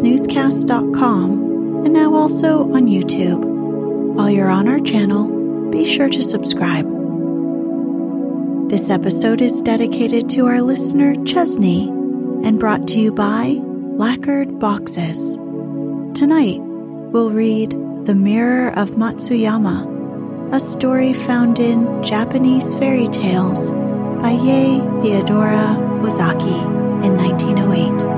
Snoozecast.com and now also on YouTube. While you're on our channel, be sure to subscribe. This episode is dedicated to our listener Chesney and brought to you by Lacquered Boxes. Tonight, we'll read The Mirror of Matsuyama a story found in Japanese fairy tales by Yei Theodora Ozaki in 1908.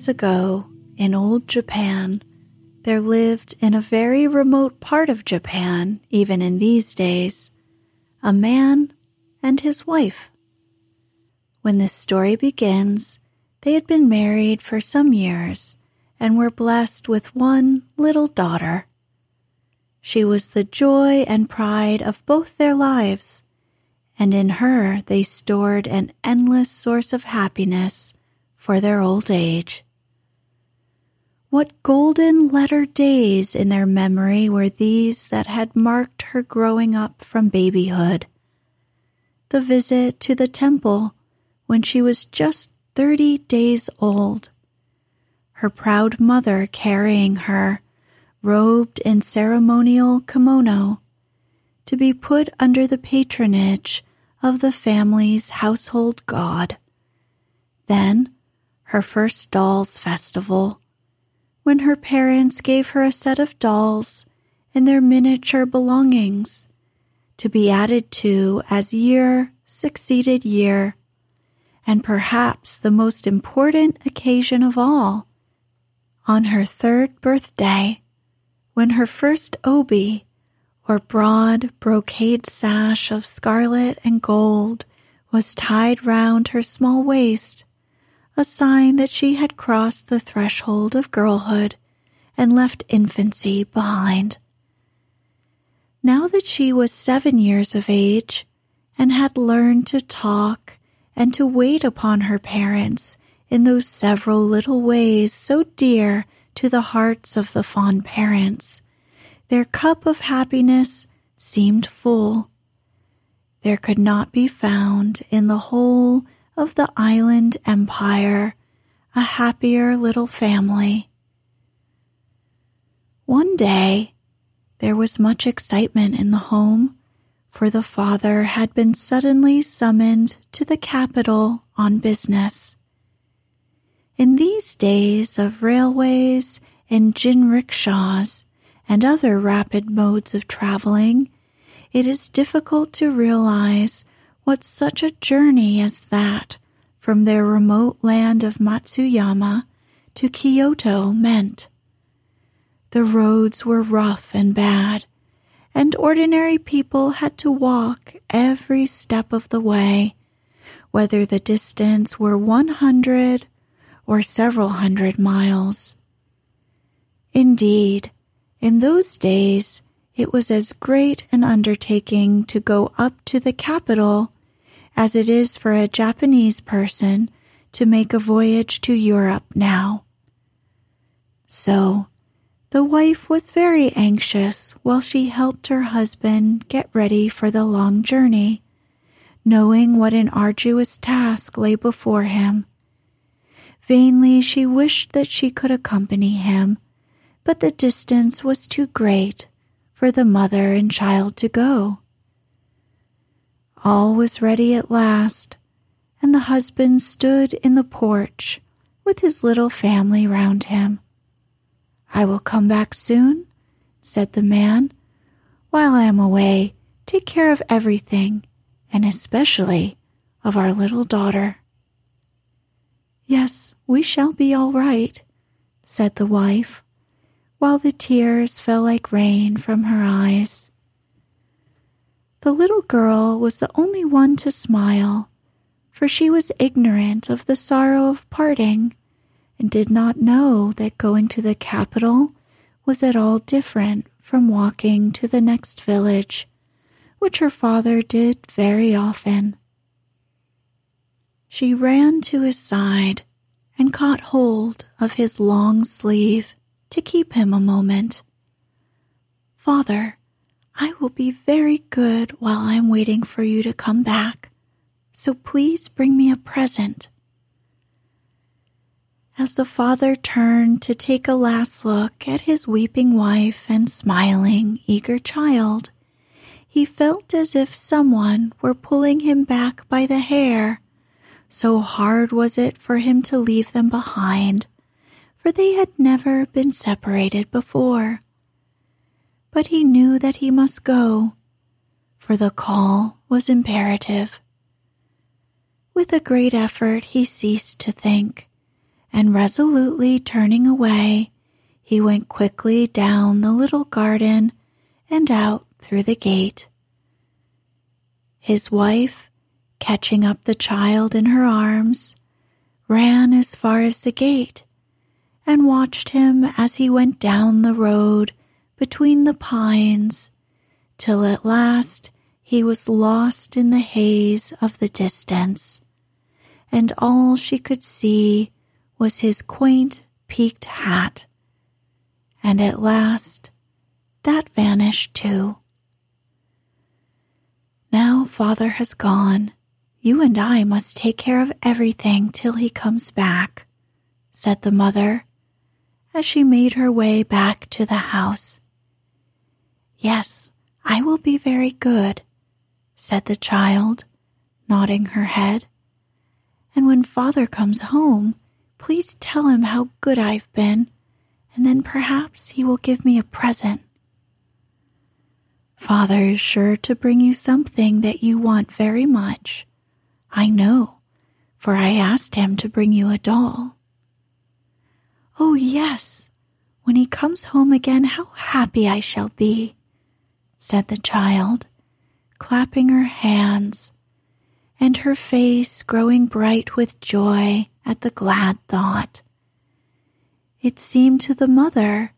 Years ago, in old Japan, there lived in a very remote part of Japan, even in these days, a man and his wife. When this story begins, they had been married for some years and were blessed with one little daughter. She was the joy and pride of both their lives, and in her they stored an endless source of happiness for their old age. What golden letter days in their memory were these that had marked her growing up from babyhood. The visit to the temple when she was just thirty days old her proud mother carrying her, robed in ceremonial kimono, to be put under the patronage of the family's household god. Then, her first dolls festival, when her parents gave her a set of dolls and their miniature belongings to be added to as year succeeded year, and perhaps the most important occasion of all on her third birthday, when her first obi, or broad brocade sash of scarlet and gold, was tied round her small waist, a sign that she had crossed the threshold of girlhood and left infancy behind. Now that she was seven years of age and had learned to talk and to wait upon her parents in those several little ways so dear to the hearts of the fond parents. Their cup of happiness seemed full. There could not be found in the whole of the island empire a happier little family. One day, there was much excitement in the home, for the father had been suddenly summoned to the capital on business. In these days of railways and jinrickshaws and other rapid modes of traveling, it is difficult to realize what such a journey as that from their remote land of Matsuyama to Kyoto meant. The roads were rough and bad, and ordinary people had to walk every step of the way, whether the distance were 100 or several hundred miles. Indeed, in those days, it was as great an undertaking to go up to the capital as it is for a Japanese person to make a voyage to Europe now. So, the wife was very anxious while she helped her husband get ready for the long journey, knowing what an arduous task lay before him. Vainly she wished that she could accompany him, but the distance was too great for the mother and child to go. All was ready at last, and the husband stood in the porch with his little family round him. I will come back soon, said the man. While I am away, take care of everything, and especially of our little daughter. Yes, we shall be all right, said the wife, while the tears fell like rain from her eyes. The little girl was the only one to smile, for she was ignorant of the sorrow of parting and did not know that going to the capital was at all different from walking to the next village, which her father did very often. She ran to his side and caught hold of his long sleeve to keep him a moment. Father, I will be very good while I am waiting for you to come back, so please bring me a present. As the father turned to take a last look at his weeping wife and smiling, eager child, he felt as if someone were pulling him back by the hair. So hard was it for him to leave them behind, for they had never been separated before. But he knew that he must go, for the call was imperative. With a great effort, he ceased to think and resolutely turning away, he went quickly down the little garden and out through the gate. His wife, catching up the child in her arms, ran as far as the gate and watched him as he went down the road between the pines till at last he was lost in the haze of the distance, and all she could see was his quaint peaked hat. And at last, that vanished too. Now father has gone. You and I must take care of everything till he comes back, said the mother as she made her way back to the house. Yes, I will be very good, said the child, nodding her head. And when father comes home, Please tell him how good I've been, and then perhaps he will give me a present. Father is sure to bring you something that you want very much. I know, for I asked him to bring you a doll. Oh, yes, when he comes home again, how happy I shall be, said the child, clapping her hands, and her face growing bright with joy at the glad thought. It seemed to the mother,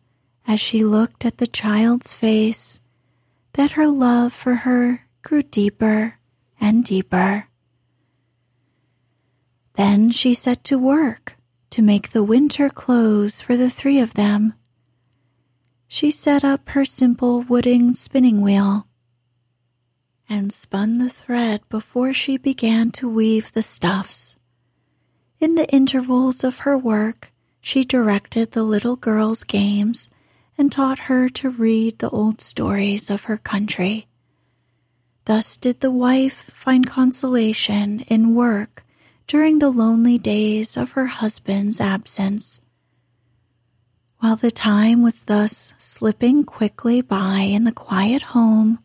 as she looked at the child's face, that her love for her grew deeper and deeper. Then she set to work to make the winter clothes for the three of them. She set up her simple wooden spinning wheel and spun the thread before she began to weave the stuffs. In the intervals of her work, she directed the little girls' games and taught her to read the old stories of her country. Thus did the wife find consolation in work during the lonely days of her husband's absence. While the time was thus slipping quickly by in the quiet home,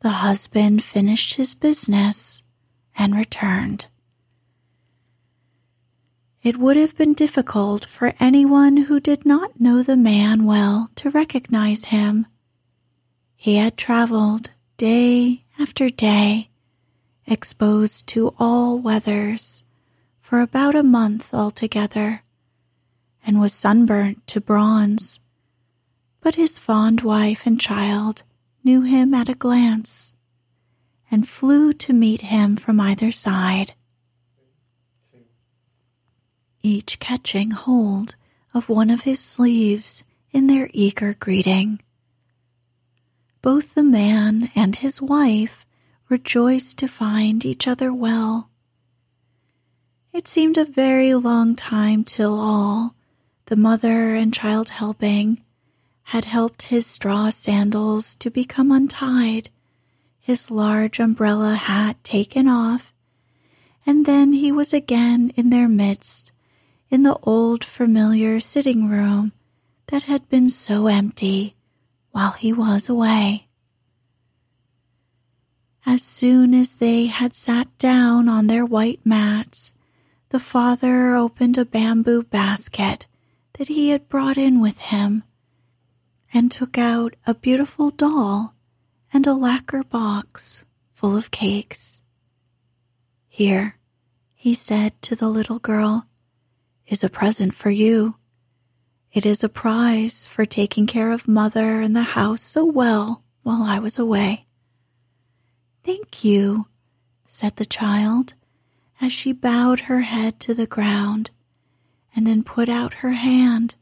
the husband finished his business and returned. It would have been difficult for anyone who did not know the man well to recognize him. He had traveled day after day, exposed to all weathers for about a month altogether, and was sunburnt to bronze. But his fond wife and child knew him at a glance and flew to meet him from either side each catching hold of one of his sleeves in their eager greeting. Both the man and his wife rejoiced to find each other well. It seemed a very long time till all, the mother and child helping, had helped his straw sandals to become untied, his large umbrella hat taken off, and then he was again in their midst in the old familiar sitting room that had been so empty while he was away. As soon as they had sat down on their white mats, the father opened a bamboo basket that he had brought in with him and took out a beautiful doll and a lacquer box full of cakes. Here, he said to the little girl, is a present for you. It is a prize for taking care of mother and the house so well while I was away. Thank you, said the child as she bowed her head to the ground and then put out her hand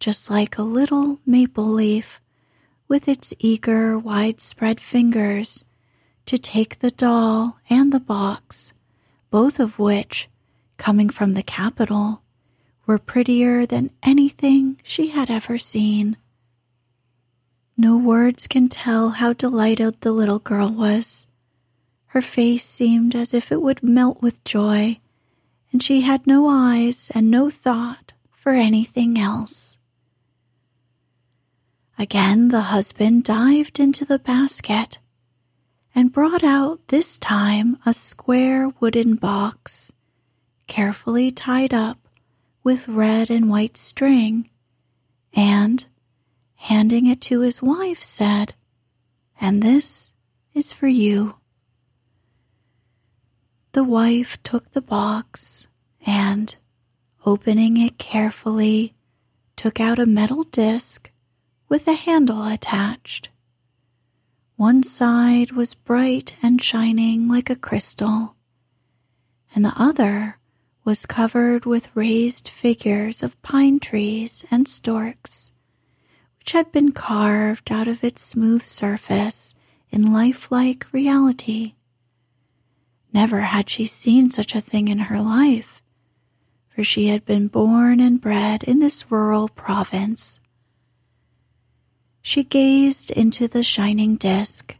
just like a little maple leaf with its eager, widespread fingers to take the doll and the box, both of which, coming from the capital, were prettier than anything she had ever seen. No words can tell how delighted the little girl was. Her face seemed as if it would melt with joy, and she had no eyes and no thought for anything else. Again, the husband dived into the basket and brought out this time a square wooden box, carefully tied up with red and white string, and, handing it to his wife, said, And this is for you. The wife took the box and, opening it carefully, took out a metal disc with a handle attached. One side was bright and shining like a crystal, and the other was covered with raised figures of pine trees and storks, which had been carved out of its smooth surface in lifelike reality. Never had she seen such a thing in her life, for she had been born and bred in this rural province. She gazed into the shining disk,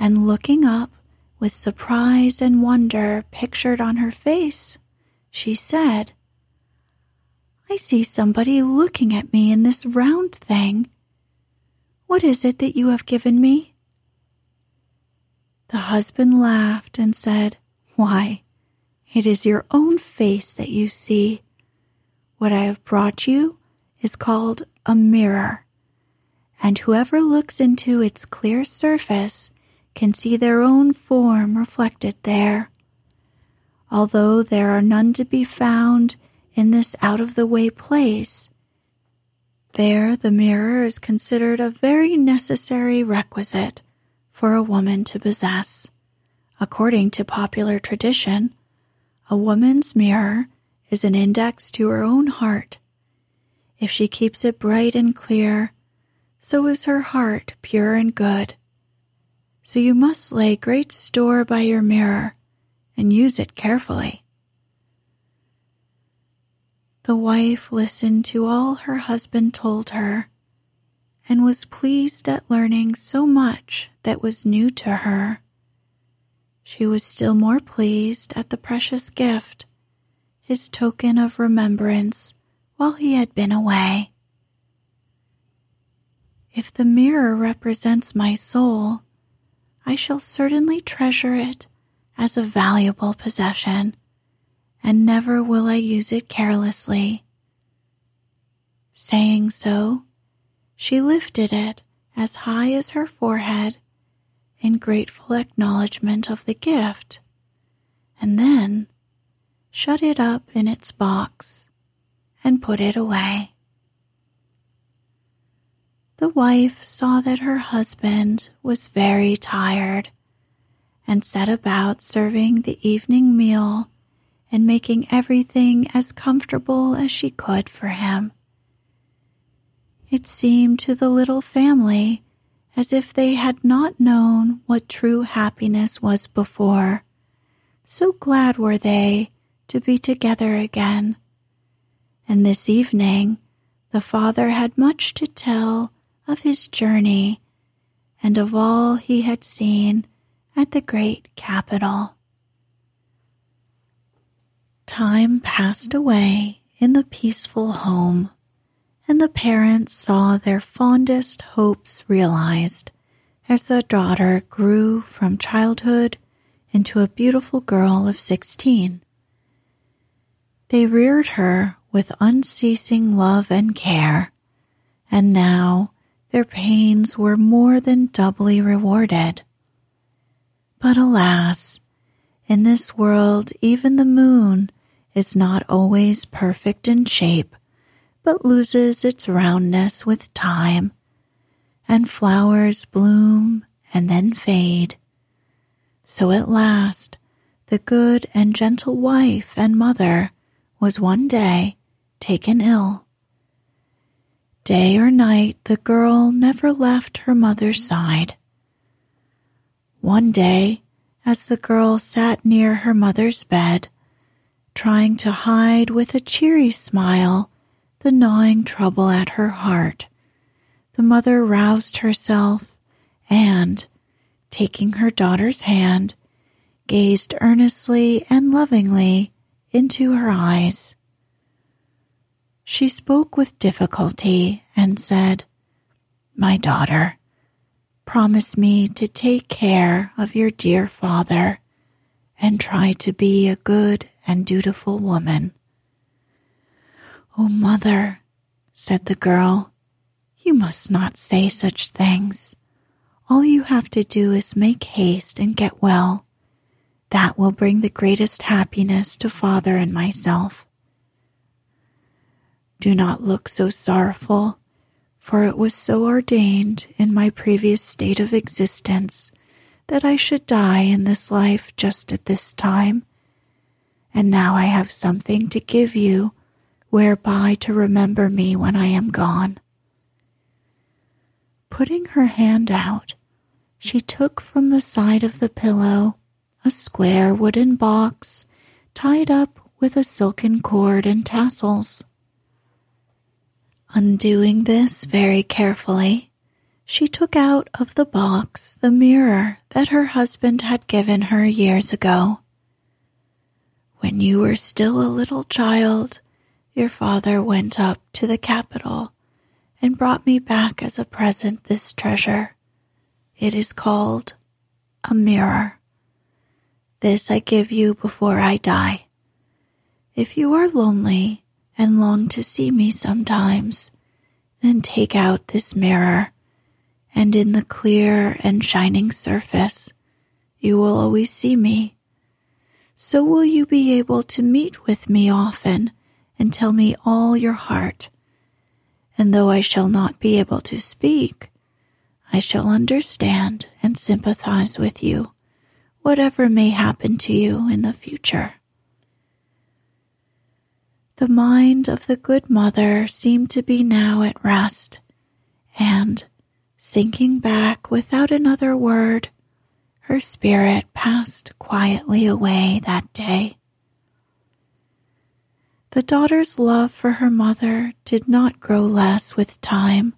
and looking up with surprise and wonder pictured on her face, she said. I see somebody looking at me in this round thing. What is it that you have given me? The husband laughed and said, Why, it is your own face that you see. What I have brought you is called a mirror, and whoever looks into its clear surface can see their own form reflected there although there are none to be found in this out of the way place. There, the mirror is considered a very necessary requisite for a woman to possess. According to popular tradition, a woman's mirror is an index to her own heart. If she keeps it bright and clear, so is her heart pure and good. So you must lay great store by your mirror and use it carefully. The wife listened to all her husband told her and was pleased at learning so much that was new to her. She was still more pleased at the precious gift, his token of remembrance while he had been away. If the mirror represents my soul, I shall certainly treasure it as a valuable possession, and never will I use it carelessly. Saying so, she lifted it as high as her forehead in grateful acknowledgement of the gift, and then shut it up in its box and put it away. The wife saw that her husband was very tired and set about serving the evening meal and making everything as comfortable as she could for him. It seemed to the little family as if they had not known what true happiness was before. So glad were they to be together again. And this evening, the father had much to tell of his journey and of all he had seen at the great capital. Time passed away in the peaceful home and the parents saw their fondest hopes realized as the daughter grew from childhood into a beautiful girl of 16. They reared her with unceasing love and care, and now their pains were more than doubly rewarded. But alas, in this world even the moon is not always perfect in shape but loses its roundness with time, and flowers bloom and then fade. So at last, the good and gentle wife and mother was one day taken ill. Day or night, the girl never left her mother's side. One day, as the girl sat near her mother's bed, trying to hide with a cheery smile the gnawing trouble at her heart, the mother roused herself and, taking her daughter's hand, gazed earnestly and lovingly into her eyes. She spoke with difficulty and said, My daughter, promise me to take care of your dear father and try to be a good and dutiful woman. Oh, mother, said the girl, you must not say such things. All you have to do is make haste and get well. That will bring the greatest happiness to father and myself. Do not look so sorrowful, for it was so ordained in my previous state of existence that I should die in this life just at this time. And now I have something to give you whereby to remember me when I am gone. Putting her hand out, she took from the side of the pillow a square wooden box tied up with a silken cord and tassels. Undoing this very carefully, she took out of the box the mirror that her husband had given her years ago. When you were still a little child, your father went up to the capital and brought me back as a present this treasure. It is called a mirror. This I give you before I die. If you are lonely and long to see me sometimes, then take out this mirror, and in the clear and shining surface, you will always see me. So will you be able to meet with me often and tell me all your heart. And though I shall not be able to speak, I shall understand and sympathize with you, whatever may happen to you in the future. The mind of the good mother seemed to be now at rest, and, sinking back without another word, her spirit passed quietly away that day. The daughter's love for her mother did not grow less with time,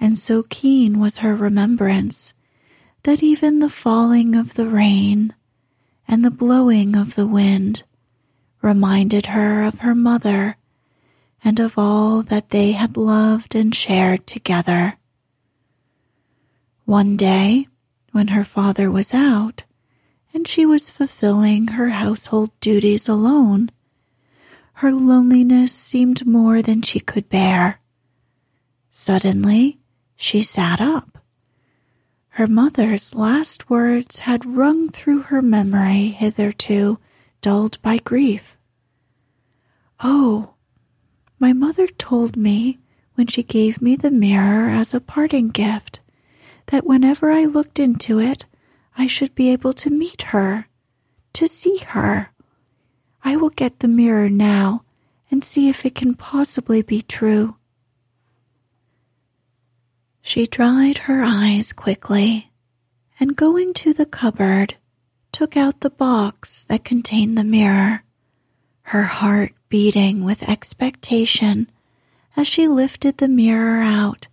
and so keen was her remembrance that even the falling of the rain and the blowing of the wind reminded her of her mother and of all that they had loved and shared together. One day, when her father was out and she was fulfilling her household duties alone, her loneliness seemed more than she could bear. Suddenly, she sat up. Her mother's last words had rung through her memory hitherto dulled by grief. Oh, my mother told me when she gave me the mirror as a parting gift that whenever I looked into it, I should be able to meet her, to see her. I will get the mirror now and see if it can possibly be true. She dried her eyes quickly and going to the cupboard, took out the box that contained the mirror, her heart beating with expectation as she lifted the mirror out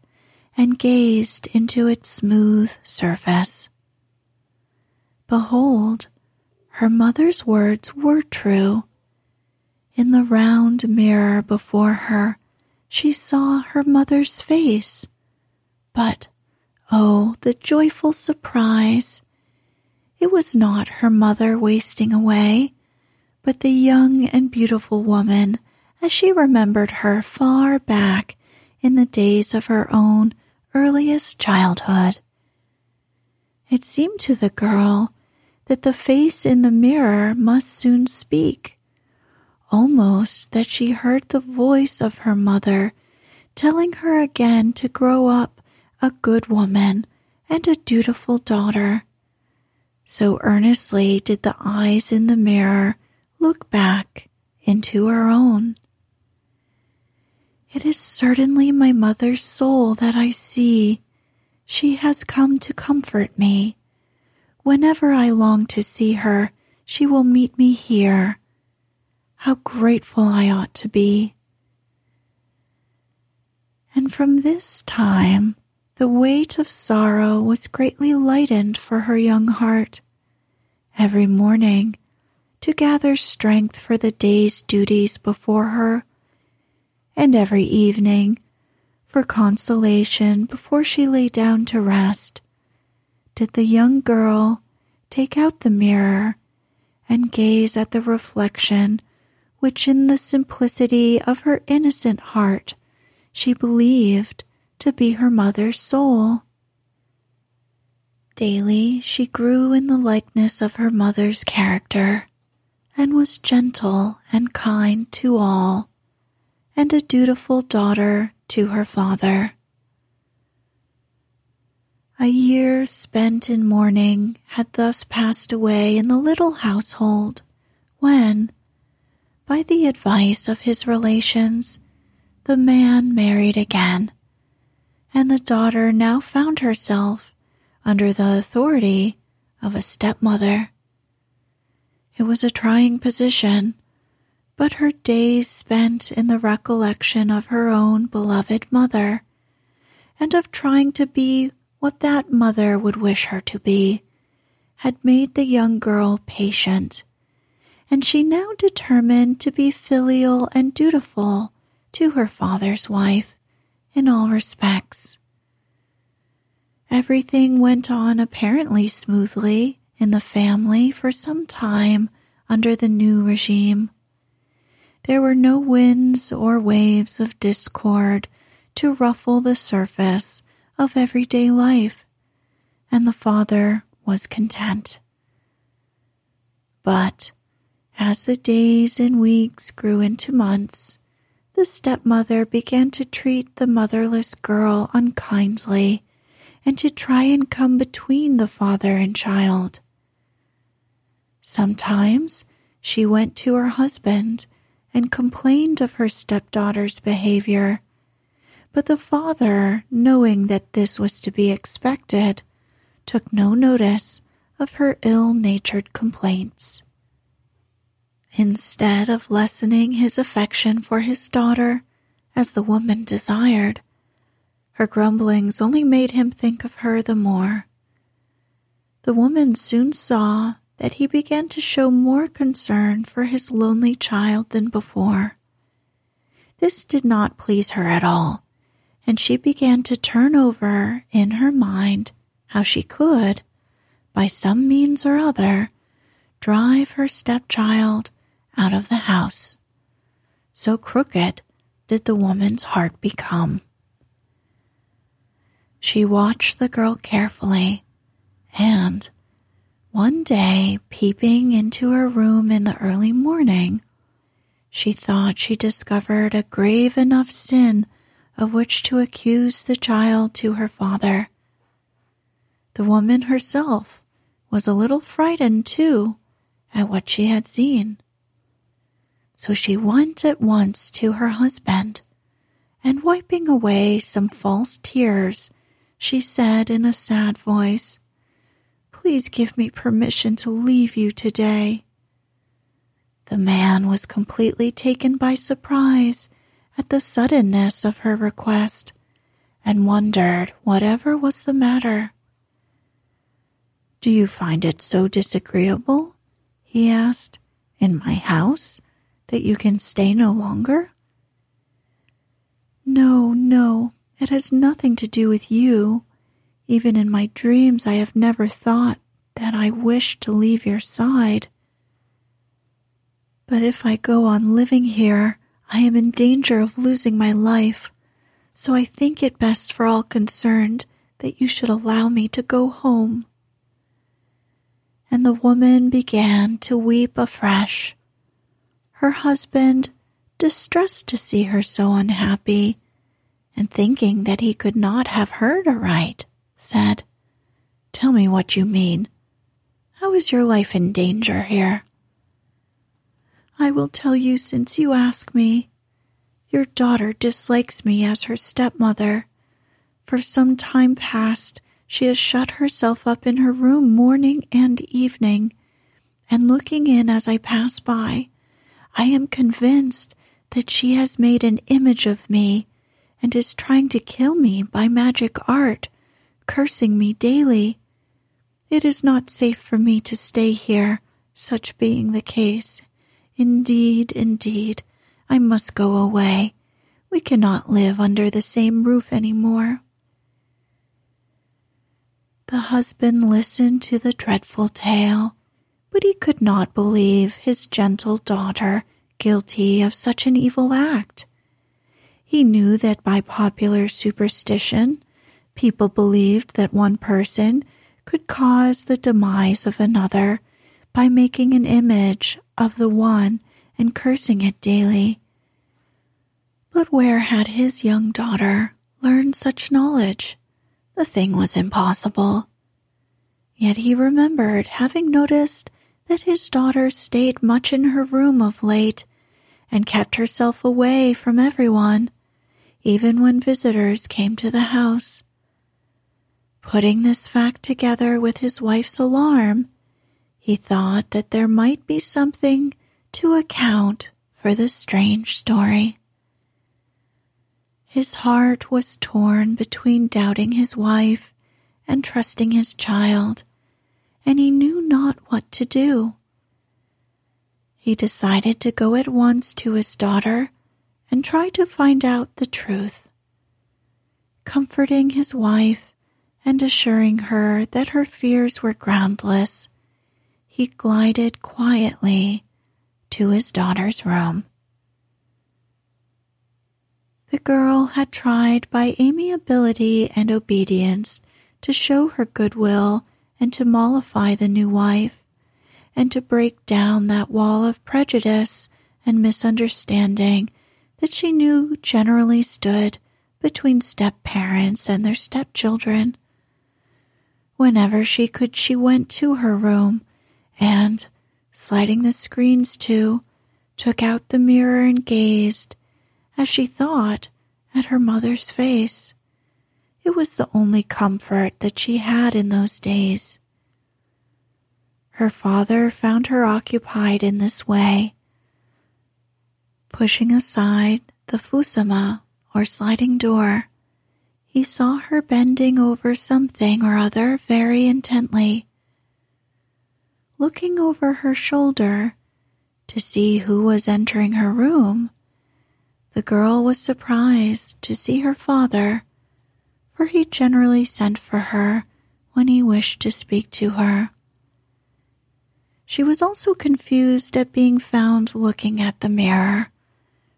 and gazed into its smooth surface. Behold, her mother's words were true. In the round mirror before her, she saw her mother's face. But, oh, the joyful surprise! It was not her mother wasting away, but the young and beautiful woman as she remembered her far back in the days of her own earliest childhood. It seemed to the girl that the face in the mirror must soon speak. Almost that she heard the voice of her mother telling her again to grow up a good woman and a dutiful daughter. So earnestly did the eyes in the mirror look back into her own. It is certainly my mother's soul that I see. She has come to comfort me. Whenever I long to see her, she will meet me here. How grateful I ought to be. And from this time, the weight of sorrow was greatly lightened for her young heart. Every morning, to gather strength for the day's duties before her, and every evening, for consolation before she lay down to rest, did the young girl take out the mirror and gaze at the reflection which, in the simplicity of her innocent heart, she believed to be her mother's soul. Daily she grew in the likeness of her mother's character, and was gentle and kind to all, and a dutiful daughter to her father. A year spent in mourning had thus passed away in the little household when, by the advice of his relations, the man married again, and the daughter now found herself under the authority of a stepmother. It was a trying position, but her days spent in the recollection of her own beloved mother and of trying to be what that mother would wish her to be, had made the young girl patient, and she now determined to be filial and dutiful to her father's wife in all respects. Everything went on apparently smoothly in the family for some time under the new regime. There were no winds or waves of discord to ruffle the surface of everyday life, and the father was content. But as the days and weeks grew into months, the stepmother began to treat the motherless girl unkindly and to try and come between the father and child. Sometimes she went to her husband and complained of her stepdaughter's behavior but the father, knowing that this was to be expected, took no notice of her ill natured complaints. Instead of lessening his affection for his daughter, as the woman desired, Her grumblings only made him think of her the more. The woman soon saw that he began to show more concern for his lonely child than before. This did not please her at all, and she began to turn over in her mind how she could, by some means or other, drive her stepchild out of the house. So crooked did the woman's heart become. She watched the girl carefully, and one day, peeping into her room in the early morning, she thought she discovered a grave enough sin of which to accuse the child to her father. The woman herself was a little frightened, too, at what she had seen. So she went at once to her husband, and wiping away some false tears, she said in a sad voice, Please give me permission to leave you today. The man was completely taken by surprise at the suddenness of her request and wondered whatever was the matter. Do you find it so disagreeable, he asked, in my house that you can stay no longer? No, no, it has nothing to do with you. Even in my dreams, I have never thought that I wish to leave your side. But if I go on living here, I am in danger of losing my life, so I think it best for all concerned that you should allow me to go home. And the woman began to weep afresh. Her husband, distressed to see her so unhappy, and thinking that he could not have heard aright, said, Tell me what you mean. How is your life in danger here? I will tell you since you ask me. Your daughter dislikes me as her stepmother. For some time past, she has shut herself up in her room morning and evening, and looking in as I pass by, I am convinced that she has made an image of me and is trying to kill me by magic art, cursing me daily. It is not safe for me to stay here, such being the case. Indeed, indeed, I must go away. We cannot live under the same roof any more. The husband listened to the dreadful tale, but he could not believe his gentle daughter guilty of such an evil act. He knew that by popular superstition, people believed that one person could cause the demise of another by making an image of the one and cursing it daily. But where had his young daughter learned such knowledge? The thing was impossible. Yet he remembered having noticed that his daughter stayed much in her room of late and kept herself away from everyone, even when visitors came to the house. Putting this fact together with his wife's alarm, he thought that there might be something to account for the strange story. His heart was torn between doubting his wife and trusting his child, and he knew not what to do. He decided to go at once to his daughter and try to find out the truth. Comforting his wife and assuring her that her fears were groundless, he glided quietly to his daughter's room. The girl had tried by amiability and obedience to show her goodwill and to mollify the new wife, and to break down that wall of prejudice and misunderstanding that she knew generally stood between step parents and their stepchildren. Whenever she could, she went to her room sliding the screens to, took out the mirror and gazed, as she thought, at her mother's face. It was the only comfort that she had in those days. Her father found her occupied in this way. Pushing aside the fusama or sliding door, he saw her bending over something or other very intently. Looking over her shoulder to see who was entering her room, the girl was surprised to see her father, for he generally sent for her when he wished to speak to her. She was also confused at being found looking at the mirror,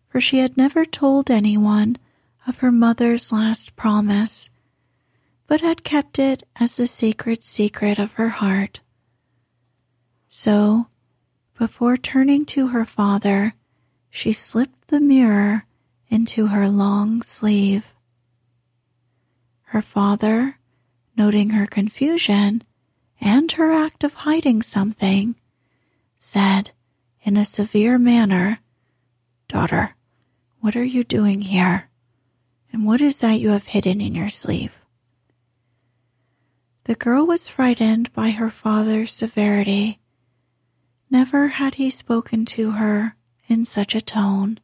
for she had never told anyone of her mother's last promise, but had kept it as the sacred secret of her heart. So, before turning to her father, she slipped the mirror into her long sleeve. Her father, noting her confusion, and her act of hiding something, said in a severe manner, Daughter, what are you doing here? And what is that you have hidden in your sleeve? The girl was frightened by her father's severity. Never had he spoken to her in such a tone.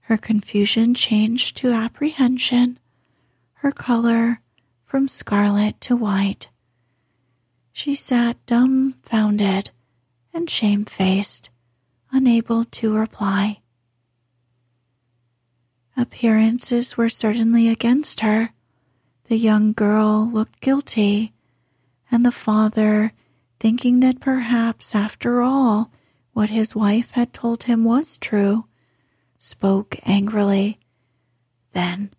Her confusion changed to apprehension, her color from scarlet to white. She sat dumbfounded and shamefaced, unable to reply. Appearances were certainly against her. The young girl looked guilty, and the father, thinking that perhaps after all what his wife had told him was true, spoke angrily. Then,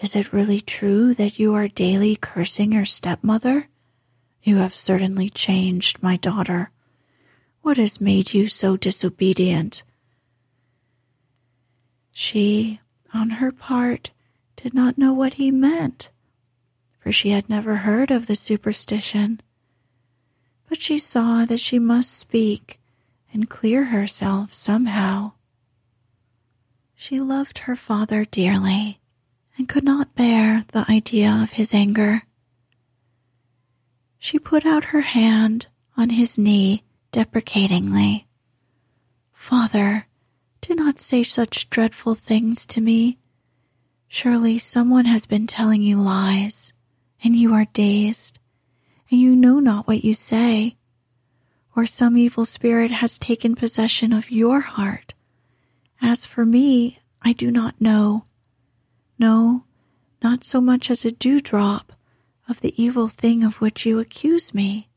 is it really true that you are daily cursing your stepmother? You have certainly changed, my daughter. What has made you so disobedient? She, on her part, did not know what he meant, for she had never heard of the superstition. But she saw that she must speak and clear herself somehow. She loved her father dearly and could not bear the idea of his anger. She put out her hand on his knee deprecatingly. Father, do not say such dreadful things to me. Surely someone has been telling you lies, and you are dazed, and you know not what you say. Or some evil spirit has taken possession of your heart. As for me, I do not know. No, not so much as a dewdrop of the evil thing of which you accuse me.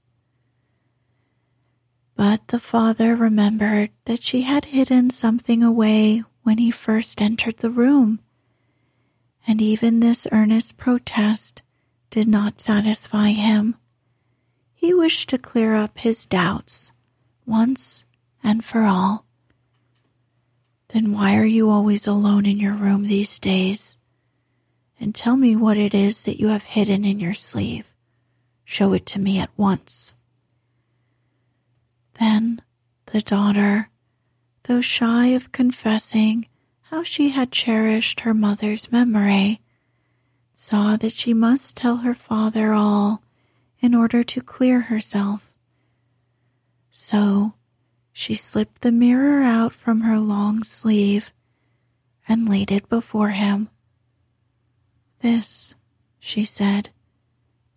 But the father remembered that she had hidden something away when he first entered the room, and even this earnest protest did not satisfy him. He wished to clear up his doubts once and for all. Then why are you always alone in your room these days? and tell me what it is that you have hidden in your sleeve. Show it to me at once. Then the daughter, though shy of confessing how she had cherished her mother's memory, saw that she must tell her father all in order to clear herself. So she slipped the mirror out from her long sleeve and laid it before him. This, she said,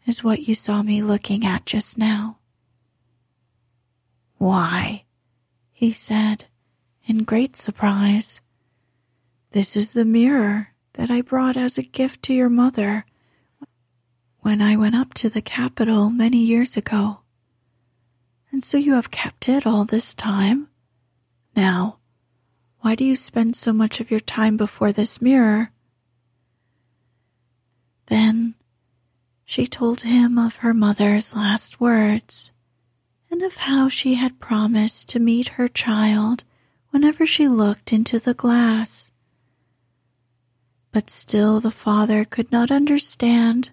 is what you saw me looking at just now. Why, he said in great surprise. This is the mirror that I brought as a gift to your mother when I went up to the capital many years ago. And so you have kept it all this time? Now, why do you spend so much of your time before this mirror then she told him of her mother's last words and of how she had promised to meet her child whenever she looked into the glass. But still the father could not understand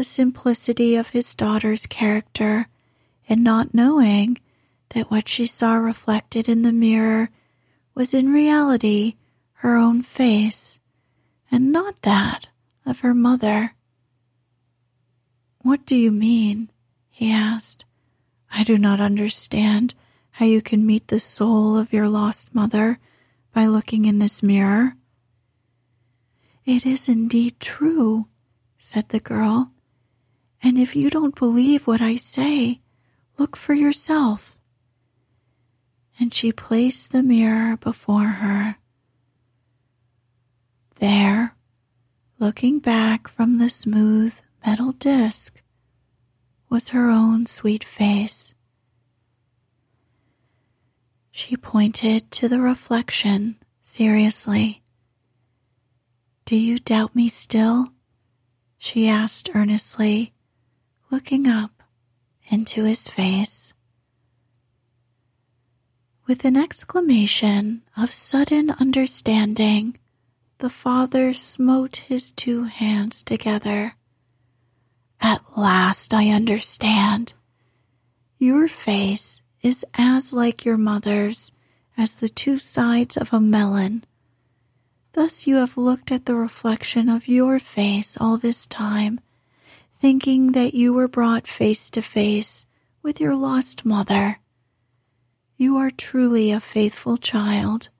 the simplicity of his daughter's character and not knowing that what she saw reflected in the mirror was in reality her own face and not that of her mother. What do you mean? he asked. I do not understand how you can meet the soul of your lost mother by looking in this mirror. It is indeed true, said the girl. And if you don't believe what I say, look for yourself. And she placed the mirror before her. There, looking back from the smooth metal disc, was her own sweet face. She pointed to the reflection seriously. Do you doubt me still? She asked earnestly, looking up into his face. With an exclamation of sudden understanding, the father smote his two hands together. At last I understand. Your face is as like your mother's as the two sides of a melon. Thus you have looked at the reflection of your face all this time, thinking that you were brought face to face with your lost mother. You are truly a faithful child,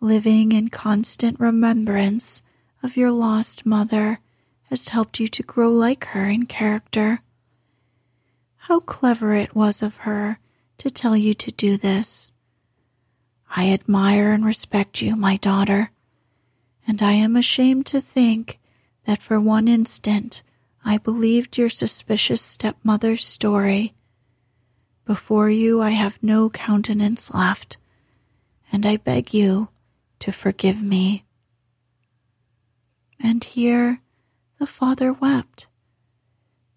living in constant remembrance of your lost mother has helped you to grow like her in character. How clever it was of her to tell you to do this. I admire and respect you, my daughter, and I am ashamed to think that for one instant I believed your suspicious stepmother's story. Before you I have no countenance left, and I beg you to forgive me. And here the father wept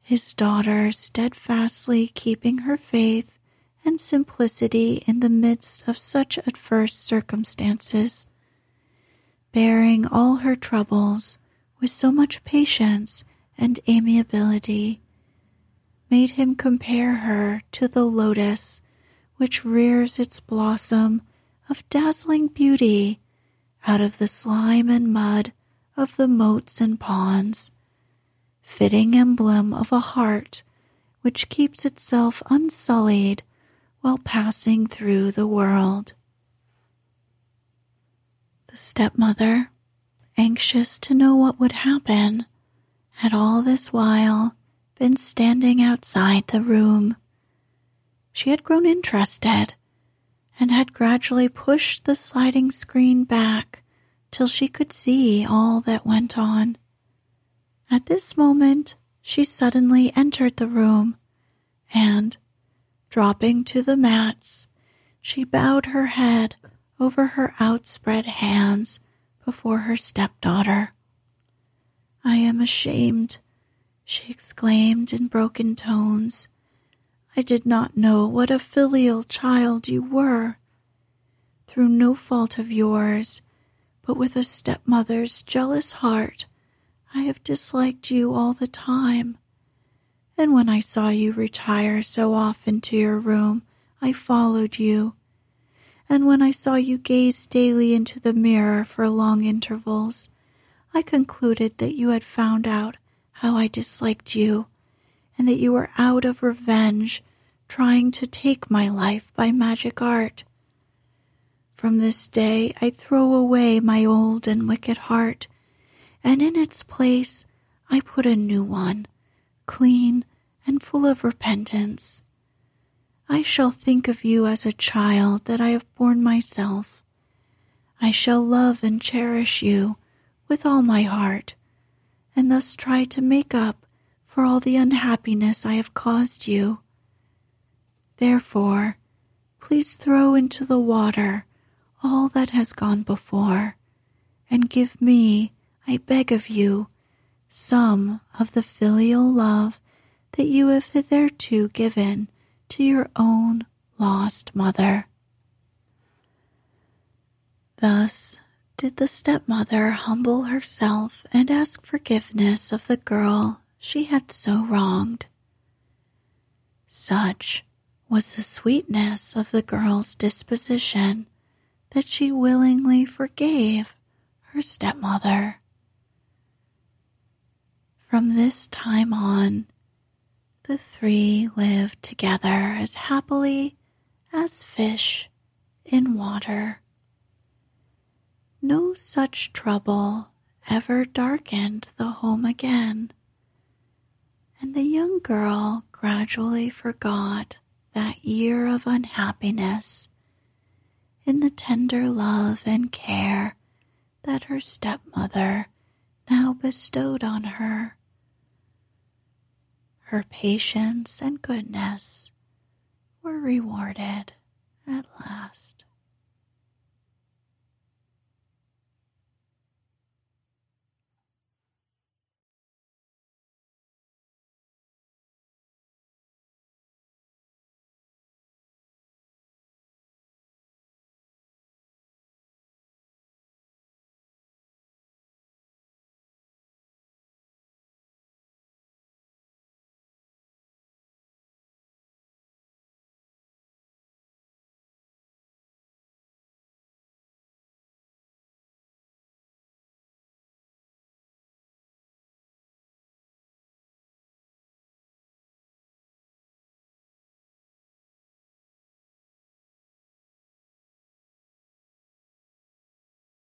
his daughter steadfastly keeping her faith and simplicity in the midst of such adverse circumstances, bearing all her troubles with so much patience and amiability, made him compare her to the lotus which rears its blossom of dazzling beauty out of the slime and mud of the moats and ponds fitting emblem of a heart which keeps itself unsullied while passing through the world. The stepmother, anxious to know what would happen, had all this while been standing outside the room. She had grown interested and had gradually pushed the sliding screen back till she could see all that went on. At this moment, she suddenly entered the room, and, dropping to the mats, she bowed her head over her outspread hands before her stepdaughter. I am ashamed, she exclaimed in broken tones. I did not know what a filial child you were. Through no fault of yours, but with a stepmother's jealous heart, I have disliked you all the time. And when I saw you retire so often to your room, I followed you. And when I saw you gaze daily into the mirror for long intervals, I concluded that you had found out how I disliked you, and that you were out of revenge, trying to take my life by magic art. From this day I throw away my old and wicked heart and in its place I put a new one, clean and full of repentance. I shall think of you as a child that I have borne myself. I shall love and cherish you with all my heart, and thus try to make up for all the unhappiness I have caused you. Therefore, please throw into the water all that has gone before, and give me I beg of you some of the filial love that you have hitherto given to your own lost mother. Thus did the stepmother humble herself and ask forgiveness of the girl she had so wronged. Such was the sweetness of the girl's disposition that she willingly forgave her stepmother. From this time on, the three lived together as happily as fish in water. No such trouble ever darkened the home again, and the young girl gradually forgot that year of unhappiness in the tender love and care that her stepmother now bestowed on her. Her patience and goodness were rewarded at last.